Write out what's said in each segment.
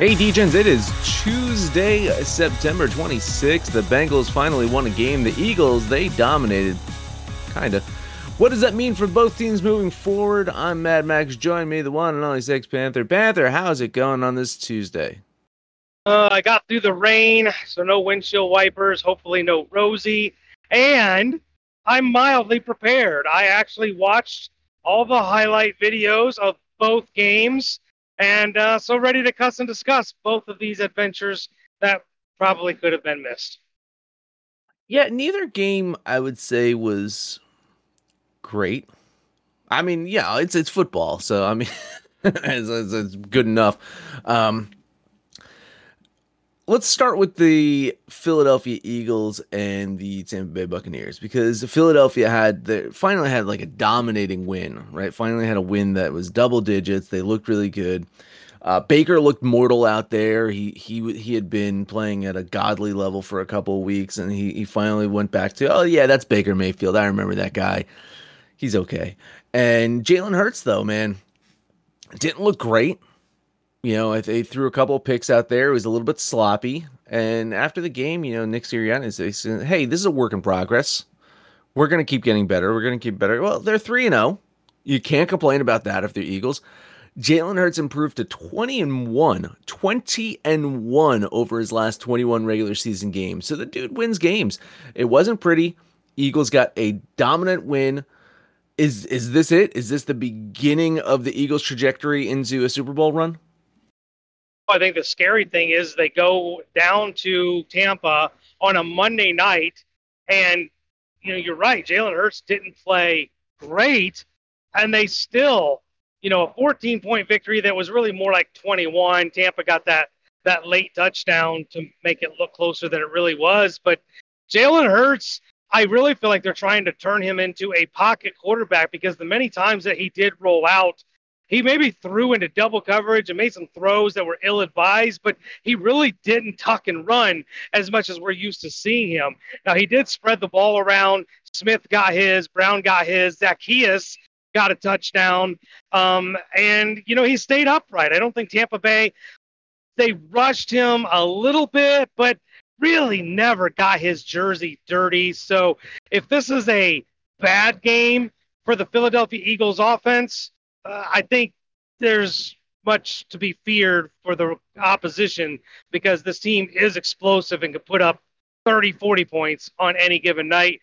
Hey, DJs, it is Tuesday, September 26th. The Bengals finally won a game. The Eagles, they dominated. Kinda. What does that mean for both teams moving forward? I'm Mad Max. Join me, the one and only Sex Panther. Panther, how's it going on this Tuesday? Uh, I got through the rain, so no windshield wipers, hopefully no Rosie, and I'm mildly prepared. I actually watched all the highlight videos of both games and uh, so ready to cuss and discuss both of these adventures that probably could have been missed. Yeah, neither game I would say was great. I mean, yeah, it's it's football, so I mean, it's, it's, it's, good enough. Um, let's start with the Philadelphia Eagles and the Tampa Bay Buccaneers because Philadelphia had the finally had like a dominating win, right? Finally had a win that was double digits. They looked really good. Uh, Baker looked mortal out there. He he he had been playing at a godly level for a couple of weeks, and he he finally went back to oh yeah, that's Baker Mayfield. I remember that guy. He's okay. And Jalen Hurts though, man, didn't look great. You know, they threw a couple picks out there. It was a little bit sloppy. And after the game, you know, Nick Sirianni said, "Hey, this is a work in progress. We're going to keep getting better. We're going to keep better." Well, they're three and zero. Oh. You can't complain about that if they're Eagles. Jalen Hurts improved to 20 and 1, 20 and 1 over his last 21 regular season games. So the dude wins games. It wasn't pretty. Eagles got a dominant win. Is is this it? Is this the beginning of the Eagles trajectory into a Super Bowl run? I think the scary thing is they go down to Tampa on a Monday night, and you know you're right. Jalen Hurts didn't play great, and they still, you know, a 14 point victory that was really more like 21. Tampa got that that late touchdown to make it look closer than it really was, but Jalen Hurts. I really feel like they're trying to turn him into a pocket quarterback because the many times that he did roll out he maybe threw into double coverage and made some throws that were ill advised, but he really didn't tuck and run as much as we're used to seeing him. Now, he did spread the ball around. Smith got his, Brown got his, Zaccheaus got a touchdown. Um, and, you know, he stayed upright. I don't think Tampa Bay, they rushed him a little bit, but really never got his jersey dirty. So if this is a bad game for the Philadelphia Eagles offense, uh, I think there's much to be feared for the opposition because this team is explosive and can put up 30, 40 points on any given night.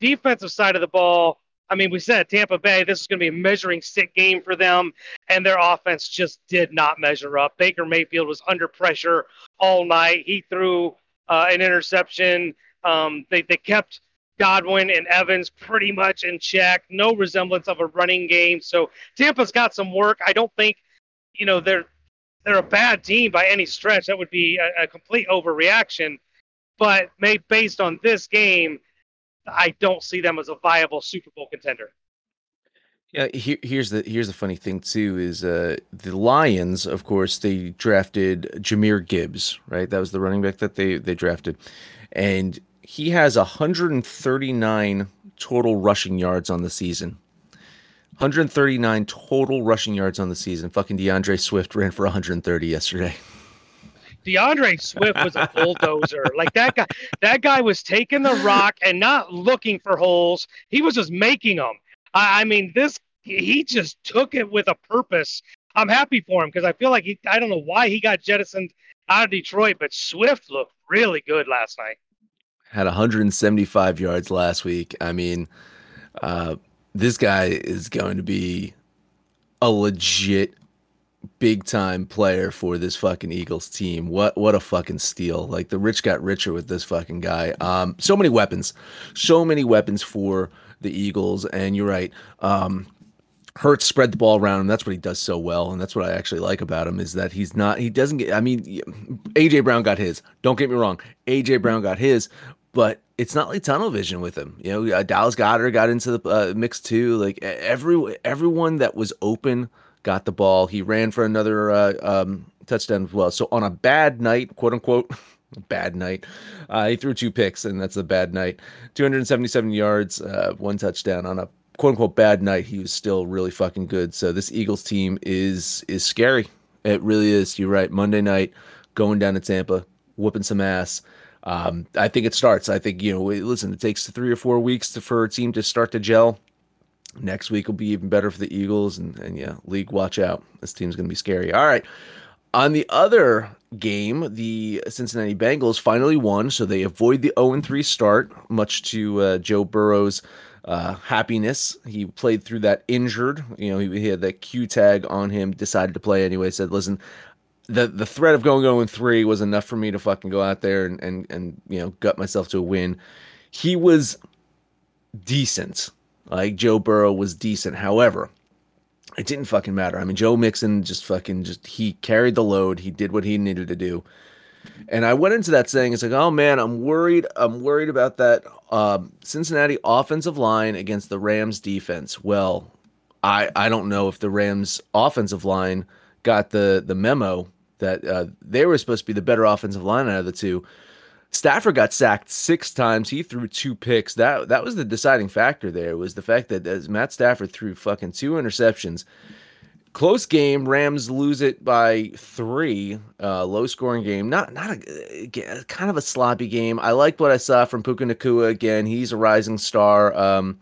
Defensive side of the ball, I mean, we said Tampa Bay, this is going to be a measuring stick game for them, and their offense just did not measure up. Baker Mayfield was under pressure all night. He threw uh, an interception. Um, they, they kept Godwin and Evans pretty much in check. No resemblance of a running game. So Tampa's got some work. I don't think, you know, they're they're a bad team by any stretch. That would be a, a complete overreaction. But made based on this game, I don't see them as a viable Super Bowl contender. Yeah, here, here's the here's the funny thing too is uh, the Lions, of course, they drafted Jahmyr Gibbs, right? That was the running back that they they drafted, and he has 139 total rushing yards on the season. 139 total rushing yards on the season. Fucking D'Andre Swift ran for 130 yesterday. D'Andre Swift was a bulldozer. like that guy, that guy was taking the rock and not looking for holes. He was just making them. I, I mean, this he just took it with a purpose. I'm happy for him because I feel like he, I don't know why he got jettisoned out of Detroit, but Swift looked really good last night. Had 175 yards last week. I mean, uh, this guy is going to be a legit big time player for this fucking Eagles team. What what a fucking steal. Like the rich got richer with this fucking guy. Um so many weapons. So many weapons for the Eagles and you're right. Um Hurts spread the ball around and that's what he does so well and that's what I actually like about him is that he's not he doesn't get I mean AJ Brown got his. Don't get me wrong. AJ Brown got his, but it's not like tunnel vision with him. You know, uh, Dallas Goedert got into the uh, mix too. Like every everyone that was open got the ball. He ran for another uh, um, touchdown as well. So on a bad night, quote unquote, bad night, uh, he threw two picks, and that's a bad night. 277 yards, uh, one touchdown on a quote unquote bad night. He was still really fucking good. So this Eagles team is is scary. It really is. You're right. Monday night, going down to Tampa, whooping some ass. Um, I think it starts. I think you know. Listen, it takes three or four weeks to, for a team to start to gel next week will be even better for the Eagles. And, and yeah, league, watch out. This team's going to be scary. All right. On the other game, the Cincinnati Bengals finally won, so they avoid the 0 3 start, much to uh, Joe Burrow's uh, happiness. He played through that injured. You know, he, he, had that Q tag on him, decided to play anyway, said, listen, the the threat of going 0 3 was enough for me to fucking go out there and, and, and, you know, gut myself to a win. He was decent like Joe Burrow was decent. However, it didn't fucking matter. I mean, Joe Mixon just fucking just he carried the load. He did what he needed to do. And I went into that saying, it's like, oh man, I'm worried. I'm worried about that um, Cincinnati offensive line against the Rams defense. Well, I I don't know if the Rams offensive line got the the memo that uh, they were supposed to be the better offensive line out of the two. Stafford got sacked six times. He threw two picks. That that was the deciding factor. There was the fact that as Matt Stafford threw fucking two interceptions. Close game. Rams lose it by three. Uh, low scoring game. Not not a kind of a sloppy game. I liked what I saw from Puka Nacua again. He's a rising star. Um,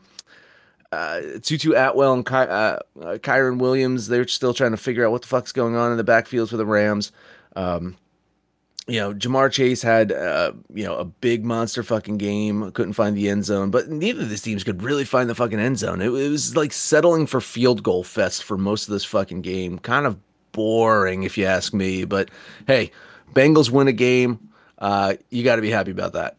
uh, Tutu Atwell and Ky- uh, uh, Kyren Williams. They're still trying to figure out what the fuck's going on in the backfields for the Rams. Um, you know, Ja'Marr Chase had, uh, you know, a big monster fucking game. Couldn't find the end zone, but neither of these teams could really find the fucking end zone. It, it, was like settling for field goal fest for most of this fucking game. Kind of boring, if you ask me. But hey, Bengals win a game. Uh, you got to be happy about that.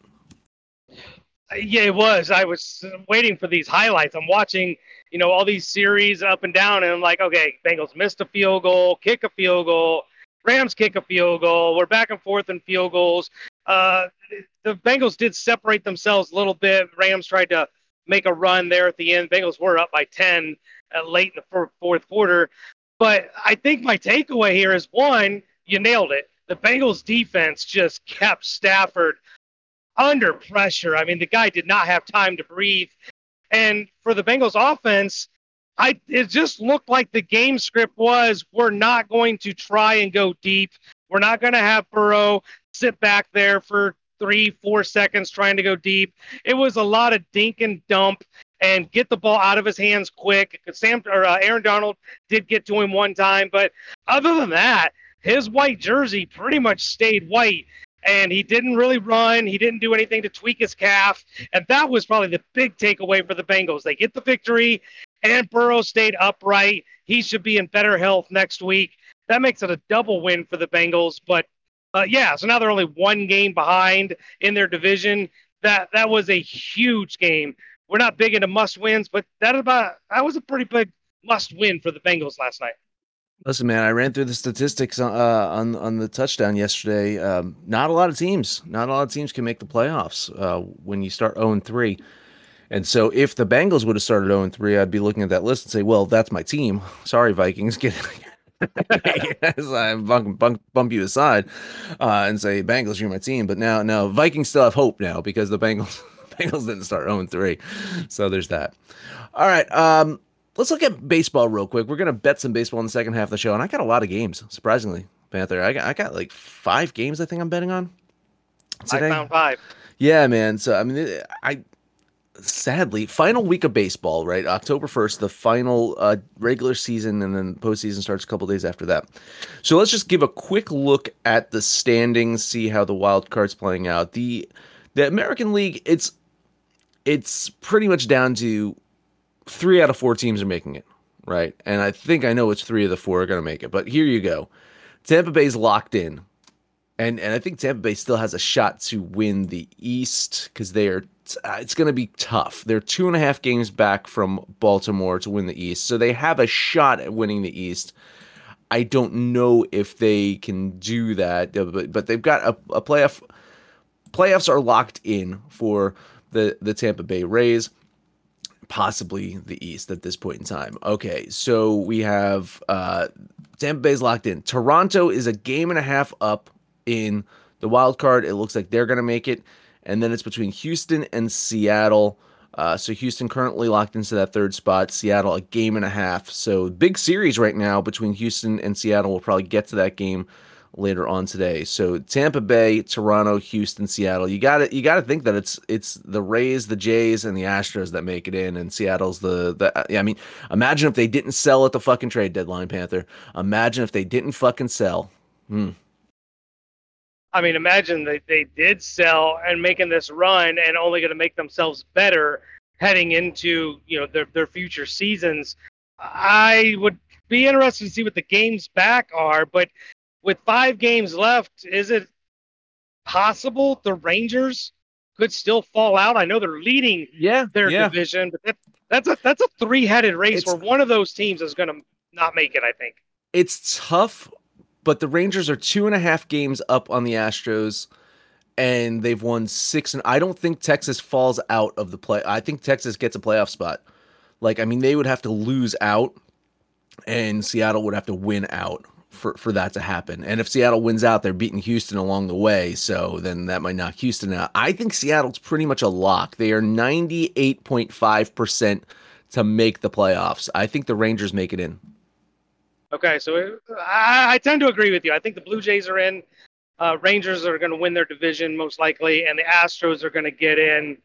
Yeah, it was. I was waiting for these highlights. I'm watching, you know, all these series up and down, and I'm like, okay, Bengals missed a field goal, kick a field goal Rams kick a field goal. We're back and forth in field goals. Uh, the Bengals did separate themselves a little bit. Rams tried to make a run there at the end. Bengals were up by 10 uh, late in the fourth quarter. But I think my takeaway here is one, you nailed it. The Bengals defense just kept Stafford under pressure. I mean, the guy did not have time to breathe. And for the Bengals offense, I it just looked like the game script was we're not going to try and go deep. We're not going to have Burrow sit back there for three, four seconds trying to go deep. It was a lot of dink and dump and get the ball out of his hands quick. Sam or uh, Aaron Donald did get to him one time, but other than that, his white jersey pretty much stayed white. And he didn't really run. He didn't do anything to tweak his calf. And that was probably the big takeaway for the Bengals. They get the victory and Burrow stayed upright. He should be in better health next week. That makes it a double win for the Bengals. But uh, yeah, so now they're only one game behind in their division. That that was a huge game. We're not big into must wins, but that about that was a pretty big must win for the Bengals last night. Listen, man, I ran through the statistics uh, on on the touchdown yesterday. Um, not a lot of teams, not a lot of teams can make the playoffs uh, when you start zero oh and three. And so if the Bengals would have started 0 3, I'd be looking at that list and say, well, that's my team. Sorry, Vikings. Get yes, I bump, bump, bump you aside uh, and say Bengals, you're my team. But now, now Vikings still have hope now because the Bengals Bengals didn't start 0 3. So there's that. All right. Um, let's look at baseball real quick. We're gonna bet some baseball in the second half of the show, and I got a lot of games. Surprisingly, Panther, I got I got like five games. I think I'm betting on. Today. I found five. Yeah, man. So I mean, I sadly, final week of baseball, right? October 1st, the final uh, regular season, and then postseason starts a couple days after that. So let's just give a quick look at the standings, see how the wild card's playing out. The the American League, it's it's pretty much down to three out of four teams are making it, right? And I think I know which three of the four are going to make it. But here you go. Tampa Bay's locked in. And and I think Tampa Bay still has a shot to win the East because they are uh, it's going to be tough. They're two and a half games back from Baltimore to win the East, so they have a shot at winning the East. I don't know if they can do that, but but they've got a, a playoff. Playoffs are locked in for the the Tampa Bay Rays, possibly the East at this point in time. Okay, so we have uh, Tampa Bay's locked in. Toronto is a game and a half up in the wild card. It looks like they're going to make it and then it's between Houston and Seattle. Uh, so Houston currently locked into that third spot. Seattle a game and a half. So big series right now between Houston and Seattle. We'll probably get to that game later on today. So Tampa Bay, Toronto, Houston, Seattle. You got to you got to think that it's it's the Rays, the Jays, and the Astros that make it in, and Seattle's the the. Yeah, I mean, imagine if they didn't sell at the fucking trade deadline, Panther. Imagine if they didn't fucking sell. Hmm. I mean, imagine they, they did sell and making this run and only going to make themselves better heading into you know their their future seasons. I would be interested to see what the games back are, but with five games left, is it possible the Rangers could still fall out? I know they're leading yeah, their yeah. division, but that, that's a that's a three headed race it's, where one of those teams is going to not make it. I think it's tough but the Rangers are two and a half games up on the Astros, and they've won six. And I don't think Texas falls out of the play. I think Texas gets a playoff spot. Like, I mean, they would have to lose out, and Seattle would have to win out for, for that to happen. And if Seattle wins out, they're beating Houston along the way. So then that might knock Houston out. I think Seattle's pretty much a lock. They are 98.5% to make the playoffs. I think the Rangers make it in. Okay, so I, I, tend to agree with you. I think the Blue Jays are in. Uh, Rangers are going to win their division most likely, and the Astros are going to get in.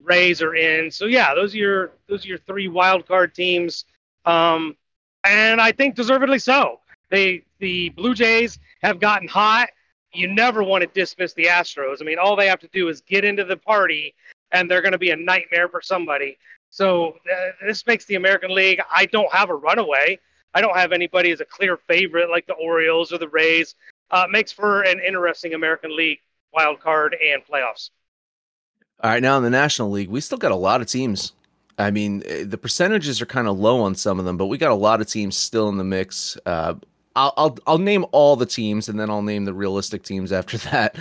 Rays are in. So yeah, those are your those are your three wild card teams, um, and I think deservedly so. They the Blue Jays have gotten hot. You never want to dismiss the Astros. I mean, all they have to do is get into the party, and they're going to be a nightmare for somebody. So uh, this makes the American League. I don't have a runaway. I don't have anybody as a clear favorite like the Orioles or the Rays. Uh, makes for an interesting American League wild card and playoffs. All right, now in the National League, we still got a lot of teams. I mean, eh, the percentages are kind of low on some of them, but we got a lot of teams still in the mix. Uh, I'll, I'll, I'll name all the teams, and then I'll name the realistic teams after that.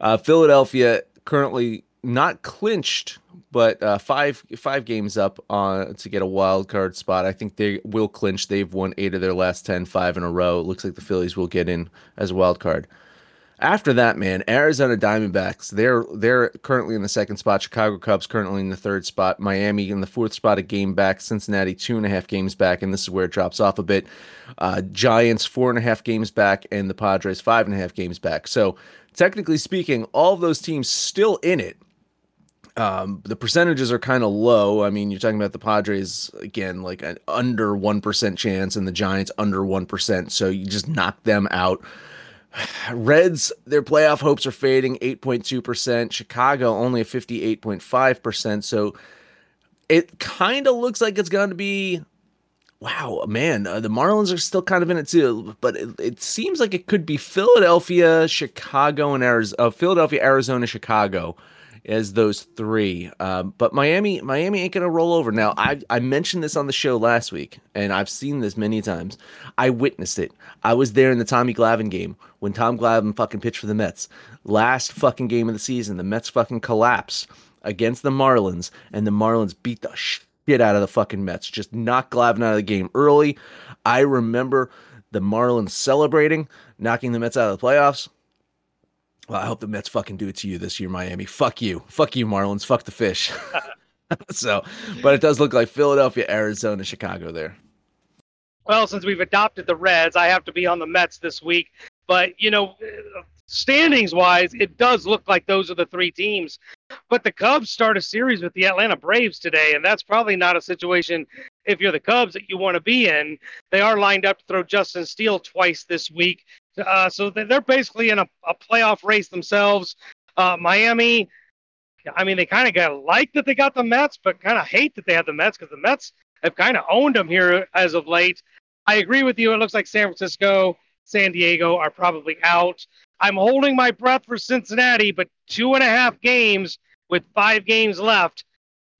Uh, Philadelphia currently not clinched but uh, five five games up on to get a wild card spot. I think they will clinch. They've won eight of their last 10, five in a row. It looks like the Phillies will get in as a wild card. After that, man, Arizona Diamondbacks, they're they're currently in the second spot. Chicago Cubs currently in the third spot. Miami in the fourth spot, a game back. Cincinnati two and a half games back, and this is where it drops off a bit. Uh, Giants four and a half games back, and the Padres five and a half games back. So technically speaking, all of those teams still in it um, the percentages are kind of low. I mean, you're talking about the Padres again, like an under 1% chance, and the Giants under 1%. So you just knock them out. Reds, their playoff hopes are fading 8.2%. Chicago, only a 58.5%. So it kind of looks like it's going to be wow, man, uh, the Marlins are still kind of in it too, but it, it seems like it could be Philadelphia, Chicago, and Arizona, uh, Philadelphia, Arizona, Chicago as those three. Um, but Miami, Miami ain't gonna roll over. Now, I I mentioned this on the show last week, and I've seen this many times. I witnessed it. I was there in the Tommy Glavine game when Tom Glavine fucking pitched for the Mets. Last fucking game of the season, the Mets fucking collapse against the Marlins, and the Marlins beat the shit out of the fucking Mets. Just knocked Glavine out of the game early. I remember The Marlins celebrating, knocking the Mets out of the playoffs. Well, I hope the Mets fucking do it to you this year, Miami. Fuck you. Fuck you, Marlins. Fuck the fish. so, but it does look like Philadelphia, Arizona, Chicago there. Well, since we've adopted the Reds, I have to be on the Mets this week. But, you know, standings wise, it does look like those are the three teams. But the Cubs start a series with the Atlanta Braves today, and that's probably not a situation if you're the Cubs that you want to be in. They are lined up to throw Justin Steele twice this week. Uh, so they're basically in a, a playoff race themselves. Uh, Miami, I mean, they kind of got like that they got the Mets, but kind of hate that they have the Mets because the Mets have kind of owned them here as of late. I agree with you. It looks like San Francisco, San Diego are probably out. I'm holding my breath for Cincinnati, but two and a half games with five games left.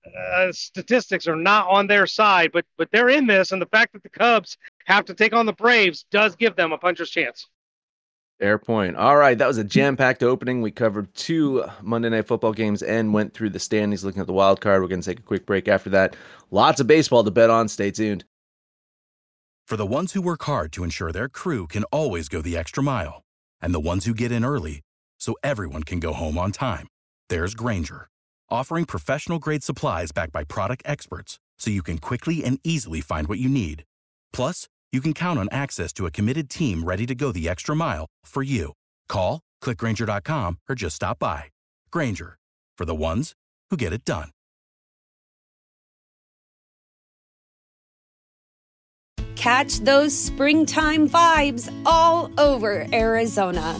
Uh, statistics are not on their side, but but they're in this, and the fact that the Cubs have to take on the Braves does give them a puncher's chance. Fair point. All right, that was a jam-packed opening. We covered two Monday Night Football games and went through the standings, looking at the wild card. We're going to take a quick break after that. Lots of baseball to bet on. Stay tuned. For the ones who work hard to ensure their crew can always go the extra mile, and the ones who get in early so everyone can go home on time, there's Grainger, offering professional-grade supplies backed by product experts, so you can quickly and easily find what you need. Plus you can count on access to a committed team ready to go the extra mile for you. Call, clickgrainger.com, or just stop by. Grainger, for the ones who get it done. Catch those springtime vibes all over Arizona.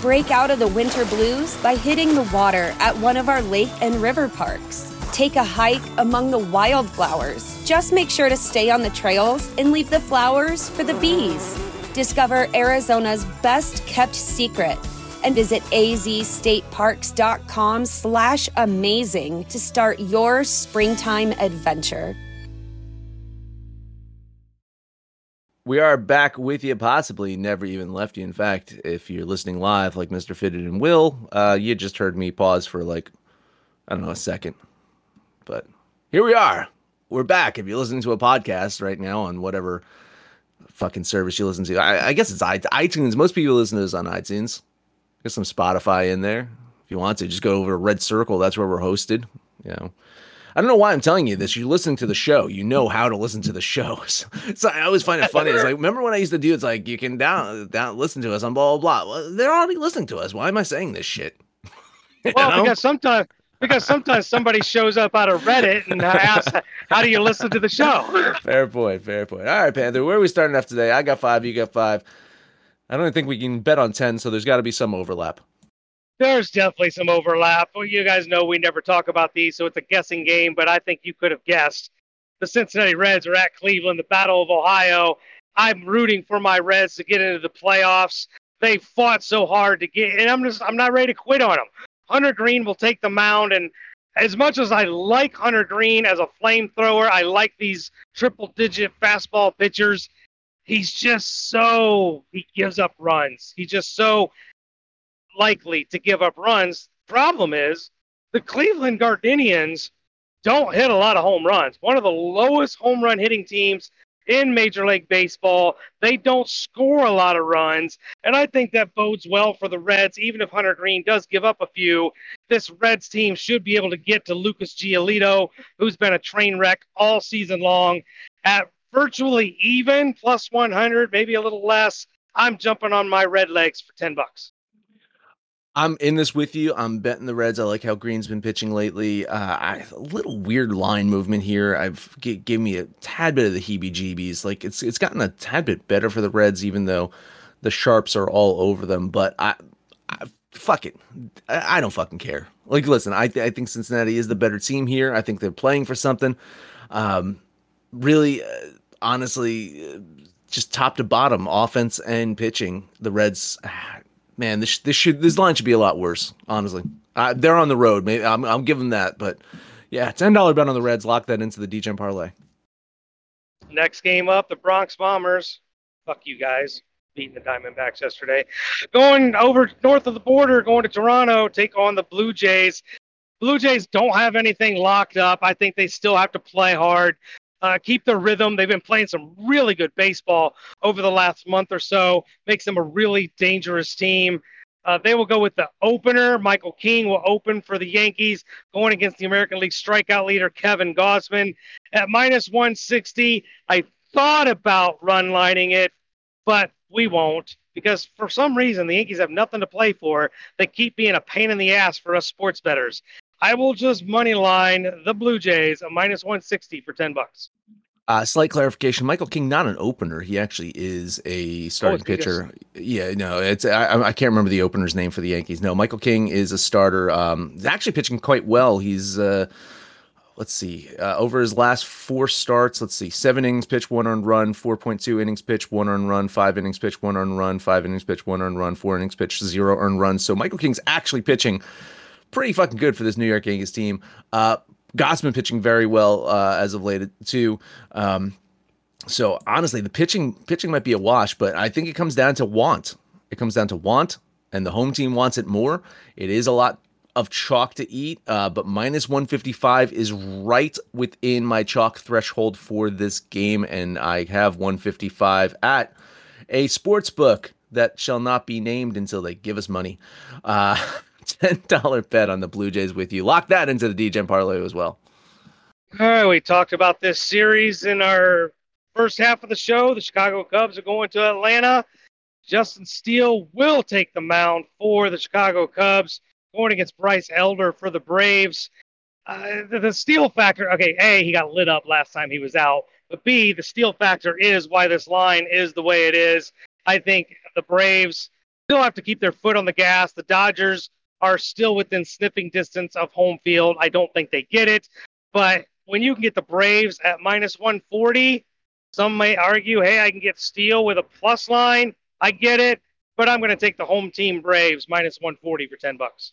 Break out of the winter blues by hitting the water at one of our lake and river parks Take a hike among the wildflowers. Just make sure to stay on the trails and leave the flowers for the bees. Discover Arizona's best kept secret and visit azstateparks.com slash amazing to start your springtime adventure. We are back with you, possibly never even left you. In fact, if you're listening live like Mr. Fitted and Will, uh, you just heard me pause for like, I don't know, a second. But here we are. We're back. If you're listening to a podcast right now on whatever fucking service you listen to, I, I guess it's iTunes. Most people listen to this on iTunes. Get some Spotify in there if you want to. Just go over to Red Circle. That's where we're hosted. You know. I don't know why I'm telling you this. You're listening to the show. You know how to listen to the show. So I always find it funny. It's like, remember when I used to do? It's like you can down down listen to us on blah blah blah. Well, they're already listening to us. Why am I saying this shit? well, know? because sometimes because sometimes somebody shows up out of Reddit and asks, "How do you listen to the show?" Fair point. Fair point. All right, Panther. Where are we starting off today? I got five. You got five. I don't think we can bet on ten, so there's got to be some overlap. There's definitely some overlap. Well, you guys know we never talk about these, so it's a guessing game. But I think you could have guessed. The Cincinnati Reds are at Cleveland, the Battle of Ohio. I'm rooting for my Reds to get into the playoffs. They fought so hard to get, and I'm just I'm not ready to quit on them. Hunter Greene will take the mound. And as much as I like Hunter Greene as a flamethrower, I like these triple digit fastball pitchers. He's just so, he gives up runs. He's just so likely to give up runs. Problem is, the Cleveland Guardians don't hit a lot of home runs. One of the lowest home run hitting teams in Major League Baseball. They don't score a lot of runs, and I think that bodes well for the Reds. Even if Hunter Greene does give up a few, this Reds team should be able to get to Lucas Giolito, who's been a train wreck all season long, at virtually even plus 100, maybe a little less. I'm jumping on my red legs for 10 bucks. I'm in this with you. I'm betting the Reds. I like how Greene's been pitching lately. Uh, I, a little weird line movement here. I've g- me a tad bit of the heebie-jeebies. Like it's it's gotten a tad bit better for the Reds, even though the sharps are all over them. But I, I fuck it. I, I, don't fucking care. Like, listen, I th- I think Cincinnati is the better team here. I think they're playing for something. Um, really, uh, honestly, uh, just top to bottom, offense and pitching, the Reds. Man, this this should this line should be a lot worse. Honestly, uh, they're on the road. Maybe I'm I'm giving that, but yeah, ten dollar bet on the Reds. Lock that into the DGen parlay. Next game up, the Bronx Bombers. Fuck you guys, beating the Diamondbacks yesterday. Going over north of the border, going to Toronto, take on the Blue Jays. Blue Jays don't have anything locked up. I think they still have to play hard. Uh, keep their rhythm. They've been playing some really good baseball over the last month or so. Makes them a really dangerous team. Uh, they will go with the opener. Michael King will open for the Yankees, going against the American League strikeout leader Kevin Gausman at minus 160. I thought about run lining it, but we won't because for some reason the Yankees have nothing to play for. They keep being a pain in the ass for us sports betters. I will just money line the Blue Jays a minus 160 for 10 bucks. Uh, slight clarification: Michael King, not an opener. He actually is a starting oh, pitcher. Yeah, no, it's I, I, can't remember the opener's name for the Yankees. No, Michael King is a starter. Um, he's actually pitching quite well. He's uh, let's see, uh, over his last four starts, let's see, seven innings pitch, one earned run, 4.2 innings pitch, one earned run, five innings pitch, one earned run, five innings pitch, one earned run, four innings pitch, zero earned runs. So Michael King's actually pitching pretty fucking good for this New York Yankees team. Uh, Gausman pitching very well uh, as of late too. Um, so honestly, the pitching pitching might be a wash, but I think it comes down to want. It comes down to want, and the home team wants it more. It is a lot of chalk to eat, uh, but minus 155 is right within my chalk threshold for this game, and I have 155 at a sports book that shall not be named until they give us money. Uh, $10 bet on the Blue Jays with you. Lock that into the DGen parlay as well. All right, we talked about this series in our first half of the show. The Chicago Cubs are going to Atlanta. Justin Steele will take the mound for the Chicago Cubs, going against Bryce Elder for the Braves. Uh, the, the steal factor, okay, A, he got lit up last time he was out, but B, the steal factor is why this line is the way it is. I think the Braves still have to keep their foot on the gas. The Dodgers are still within sniffing distance of home field. I don't think they get it. But when you can get the Braves at minus 140, some may argue, hey, I can get Steele with a plus line. I get it, but I'm going to take the home team Braves minus 140 for 10 bucks.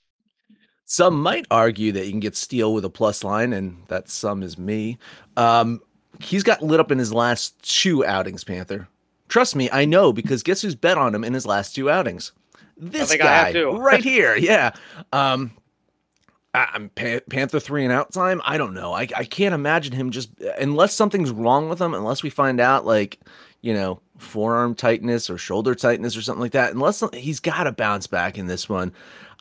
Some might argue that you can get Steele with a plus line, and that some is me. Um, he's got lit up in his last two outings, Panther. Trust me, I know because guess who's bet on him in his last two outings? This guy right here. Yeah. Um, I'm Panther three and out time. I don't know. I, I can't imagine him just unless something's wrong with him. Unless we find out like you know forearm tightness or shoulder tightness or something like that. Unless he's got to bounce back in this one.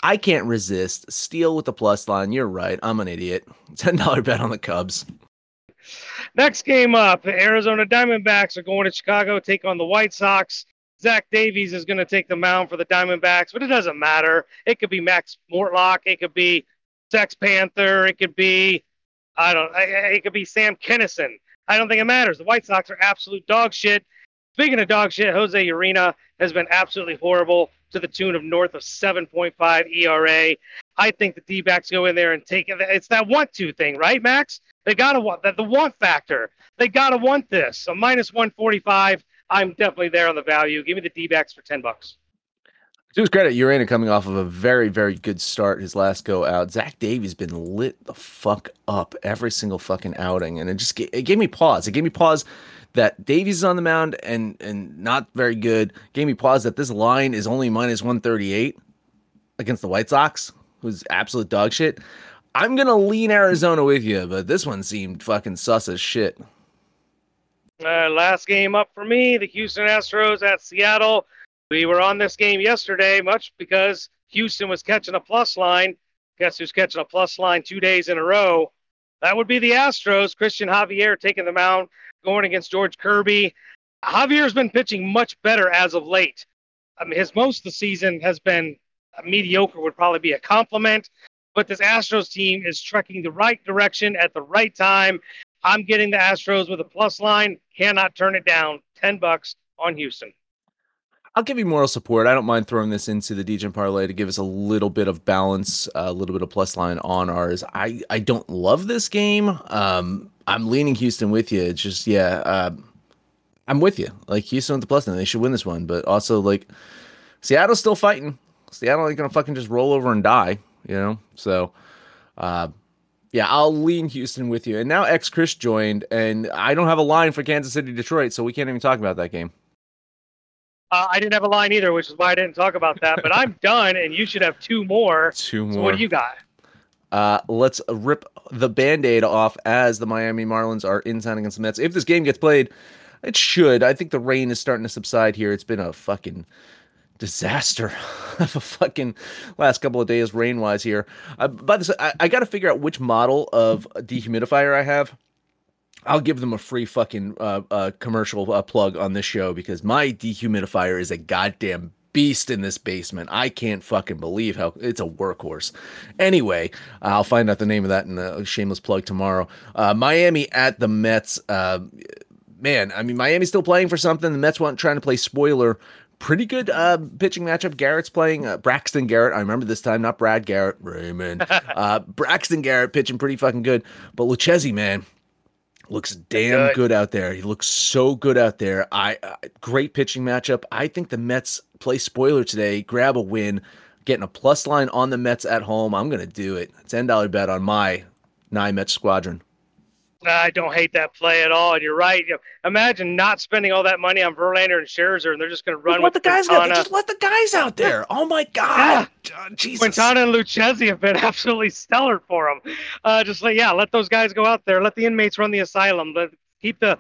I can't resist. Steal with the plus line. You're right. I'm an idiot. Ten dollar bet on the Cubs. Next game up, Arizona Diamondbacks are going to Chicago, take on the White Sox. Zach Davies is going to take the mound for the Diamondbacks, but it doesn't matter. It could be Max Mortlock, it could be Sex Panther, it could be I don't it could be Sam Kinison. I don't think it matters. The White Sox are absolute dog shit. Speaking of dog shit, Jose Urena has been absolutely horrible to the tune of north of 7.5 ERA. I think the D backs go in there and take it. It's that want to thing, right, Max? They got to want that the want factor. They got to want this. A minus 145. I'm definitely there on the value. Give me the D backs for 10 bucks. To his credit, Urena coming off of a very, very good start his last go out. Zach Davies been lit the fuck up every single fucking outing, and it just it gave me pause. It gave me pause that Davies is on the mound and and not very good. It gave me pause that this line is only minus one thirty eight against the White Sox, who's absolute dog shit. I'm gonna lean Arizona with you, but this one seemed fucking sus as shit. Uh, last game up for me, the Houston Astros at Seattle. We were on this game yesterday, much because Houston was catching a plus line. Guess who's catching a plus line two days in a row? That would be the Astros. Cristian Javier taking the mound, going against George Kirby. Javier's been pitching much better as of late. I mean, his most of the season has been mediocre, would probably be a compliment. But this Astros team is trekking the right direction at the right time. I'm getting the Astros with a plus line. Cannot turn it down. 10 bucks on Houston. I'll give you moral support. I don't mind throwing this into the DGen parlay to give us a little bit of balance, a little bit of plus line on ours. I, I don't love this game. Um, I'm leaning Houston with you. It's just, yeah, uh, I'm with you. Like Houston with the plus line, they should win this one. But also, like, Seattle's still fighting. Seattle ain't gonna fucking just roll over and die, you know. So, uh, yeah, I'll lean Houston with you. And now X Chris joined, and I don't have a line for Kansas City Detroit, so we can't even talk about that game. Uh, I didn't have a line either, which is why I didn't talk about that. But I'm done, and you should have two more. Two more. So what do you got? Uh, let's rip the band aid off as the Miami Marlins are in town against the Mets. If this game gets played, it should. I think the rain is starting to subside here. It's been a fucking disaster of a fucking last couple of days rain wise here. Uh, by this, I, I got to figure out which model of dehumidifier I have. I'll give them a free fucking uh, uh, commercial uh, plug on this show because my dehumidifier is a goddamn beast in this basement. I can't fucking believe how it's a workhorse. Anyway, I'll find out the name of that in a shameless plug tomorrow. Uh, Miami at the Mets. Uh, man, I mean, Miami's still playing for something. The Mets want trying to play spoiler. Pretty good uh, pitching matchup. Garrett's playing uh, Braxton Garrett. I remember this time, not Brad Garrett. Raymond. Uh, Braxton Garrett pitching pretty fucking good. But Lucchesi, man, looks damn good. good. out there. He looks so good out there. I uh, great pitching matchup. I think the Mets play spoiler today, grab a win, getting a plus line on the Mets at home. I'm gonna do it. Ten dollar bet on my nine Mets squadron. I don't hate that play at all. And you're right. You know, imagine not spending all that money on Verlander and Scherzer, and they're just going to run let with the guys Quintana. Out, just let the guys out there. Oh my God, yeah. Jesus! Quintana and Lucchesi have been absolutely stellar for them. Uh, just like yeah, let those guys go out there. Let the inmates run the asylum. Let, keep the.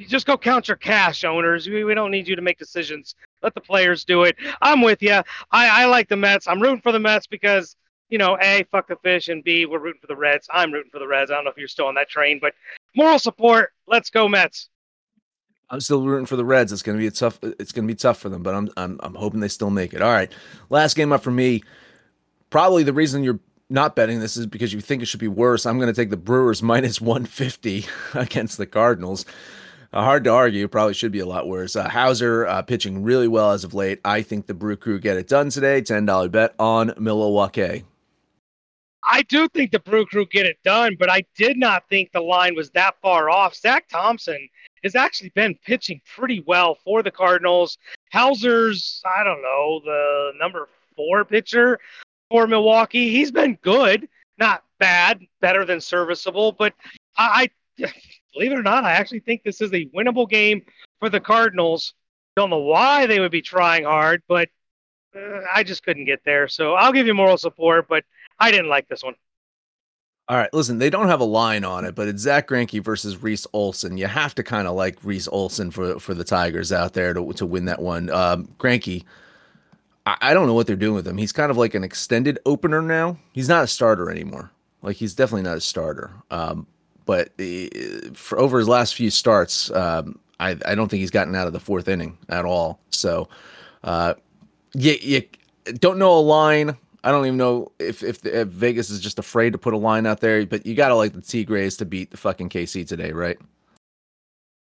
Just go count your cash, owners. We, we don't need you to make decisions. Let the players do it. I'm with you. I, I like the Mets. I'm rooting for the Mets because you know, A, fuck the fish, and B, we're rooting for the Reds. I'm rooting for the Reds. I don't know if you're still on that train, but moral support. Let's go Mets. I'm still rooting for the Reds. It's gonna be a tough. It's gonna be tough for them, but I'm I'm I'm hoping they still make it. All right, last game up for me. Probably the reason you're not betting this is because you think it should be worse. I'm going to take the Brewers minus 150 against the Cardinals. Uh, hard to argue. Probably should be a lot worse. Uh, Houser uh, pitching really well as of late. I think the Brew Crew get it done today. Ten dollar bet on Milwaukee. I do think the Brew Crew get it done, but I did not think the line was that far off. Zack Thompson has actually been pitching pretty well for the Cardinals. Houser's, I don't know, the number four pitcher for Milwaukee. He's been good, not bad, better than serviceable, but I, I believe it or not, I actually think this is a winnable game for the Cardinals. Don't know why they would be trying hard, but uh, I just couldn't get there. So I'll give you moral support, but I didn't like this one. All right, listen, they don't have a line on it, but it's Zack Greinke versus Reese Olson. You have to kind of like Reese Olson for for the Tigers out there to to win that one. Um, Greinke, I, I don't know what they're doing with him. He's kind of like an extended opener now. He's not a starter anymore. Like he's definitely not a starter. Um, but for over his last few starts, um, I I don't think he's gotten out of the fourth inning at all. So, uh, you you don't know a line. I don't even know if, if, if Vegas is just afraid to put a line out there, but you got to like the Tigres to beat the fucking KC today, right?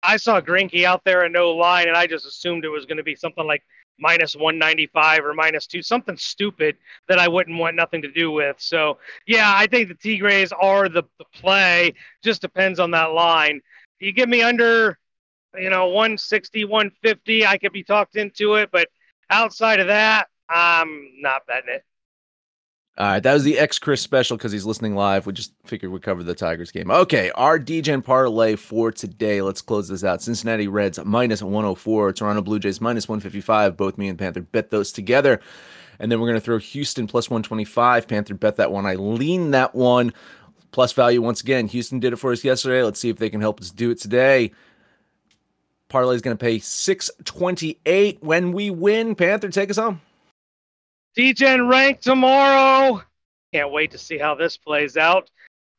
I saw Greinke out there and no line, and I just assumed it was going to be something like minus 195 or minus two, something stupid that I wouldn't want nothing to do with. So, yeah, I think the Tigres are the, the play. Just depends on that line. You give me under, you know, 160, 150, I could be talked into it, but outside of that, I'm not betting it. All right, that was the X Chris special because he's listening live. We just figured we'd cover the Tigers game. Okay, our DGen parlay for today. Let's close this out. Cincinnati Reds minus 104, Toronto Blue Jays minus 155. Both me and Panther bet those together. And then we're going to throw Houston plus 125. Panther bet that one. I lean that one. Plus value once again. Houston did it for us yesterday. Let's see if they can help us do it today. Parlay is going to pay 628 when we win. Panther, take us home. DGen rank tomorrow. Can't wait to see how this plays out.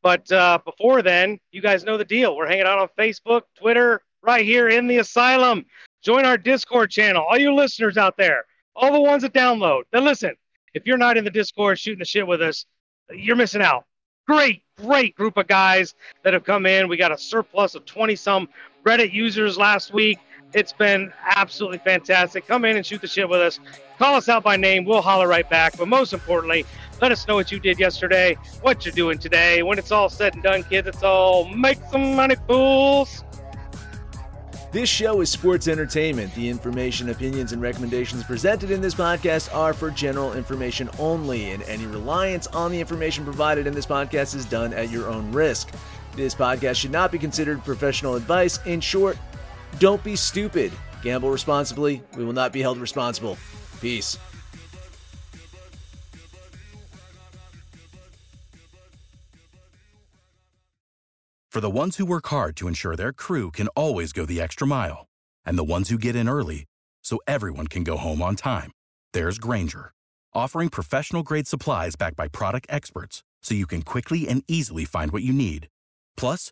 But uh, before then, you guys know the deal. We're hanging out on Facebook, Twitter, right here in the asylum. Join our Discord channel. All you listeners out there, all the ones that download. Then listen, if you're not in the Discord shooting the shit with us, you're missing out. Great, great group of guys that have come in. We got a surplus of 20 some Reddit users last week. It's been absolutely fantastic. Come in and shoot the shit with us. Call us out by name. We'll holler right back. But most importantly, let us know what you did yesterday, what you're doing today. When it's all said and done, kids, it's all make some money, fools. This show is sports entertainment. The information, opinions, and recommendations presented in this podcast are for general information only, and any reliance on the information provided in this podcast is done at your own risk. This podcast should not be considered professional advice. In short, don't be stupid. Gamble responsibly. We will not be held responsible. Peace. For the ones who work hard to ensure their crew can always go the extra mile, and the ones who get in early so everyone can go home on time, there's Grainger, offering professional grade supplies backed by product experts so you can quickly and easily find what you need. Plus,